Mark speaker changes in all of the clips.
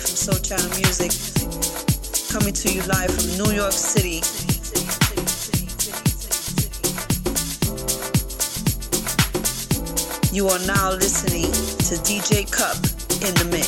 Speaker 1: from Soul Channel Music, coming to you live from New York City. You are now listening to DJ Cup in the mix.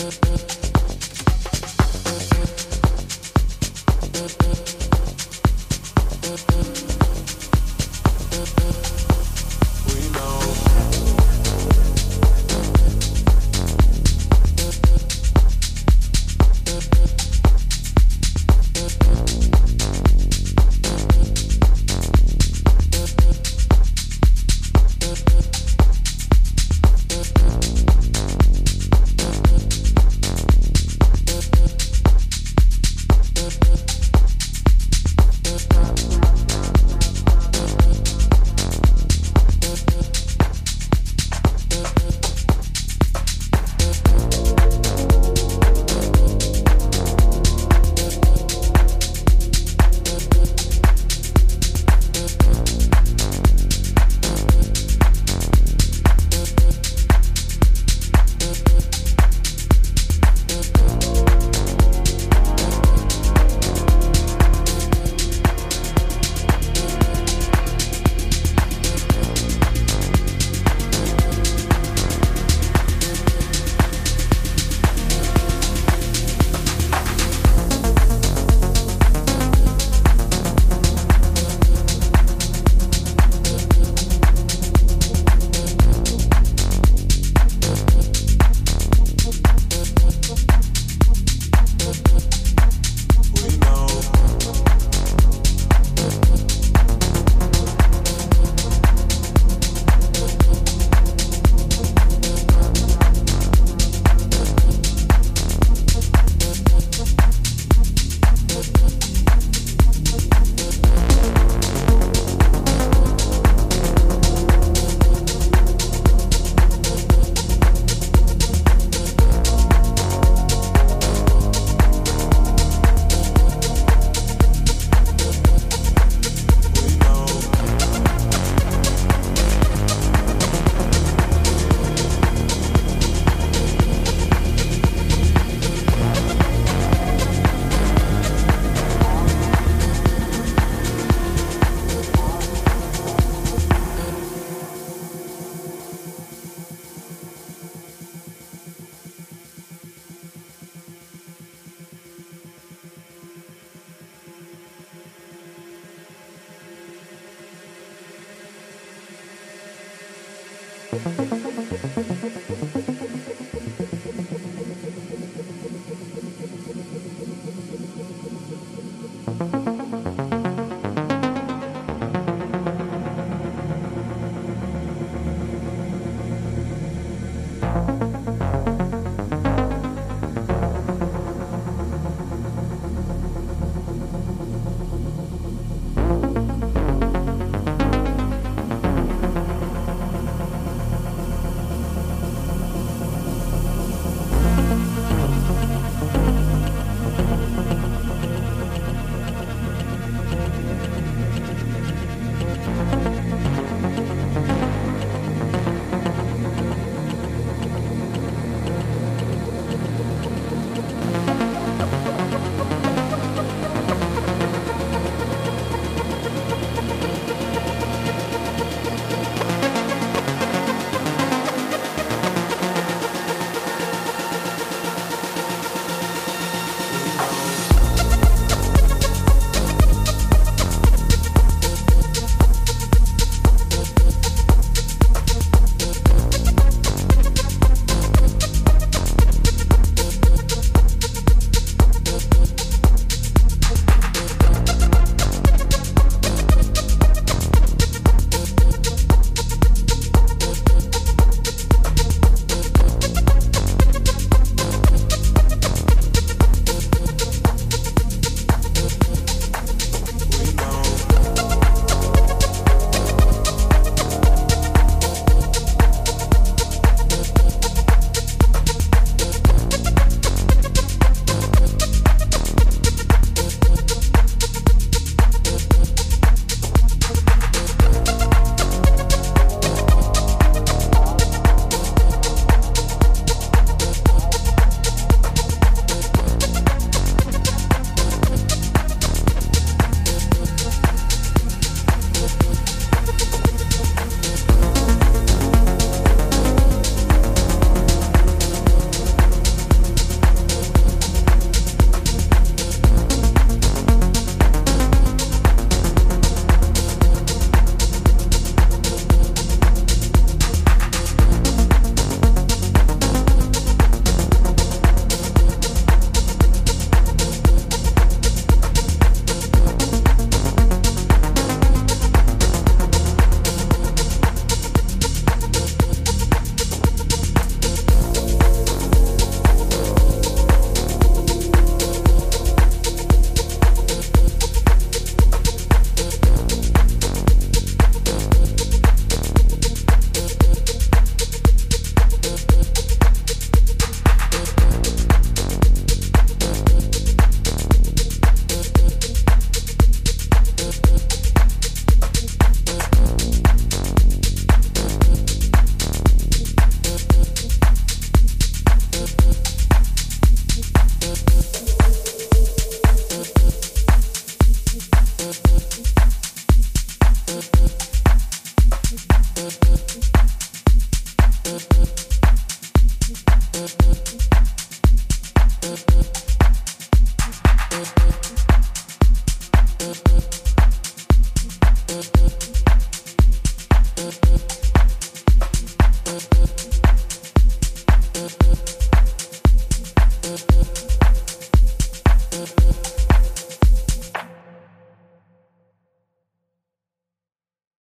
Speaker 2: Thank you.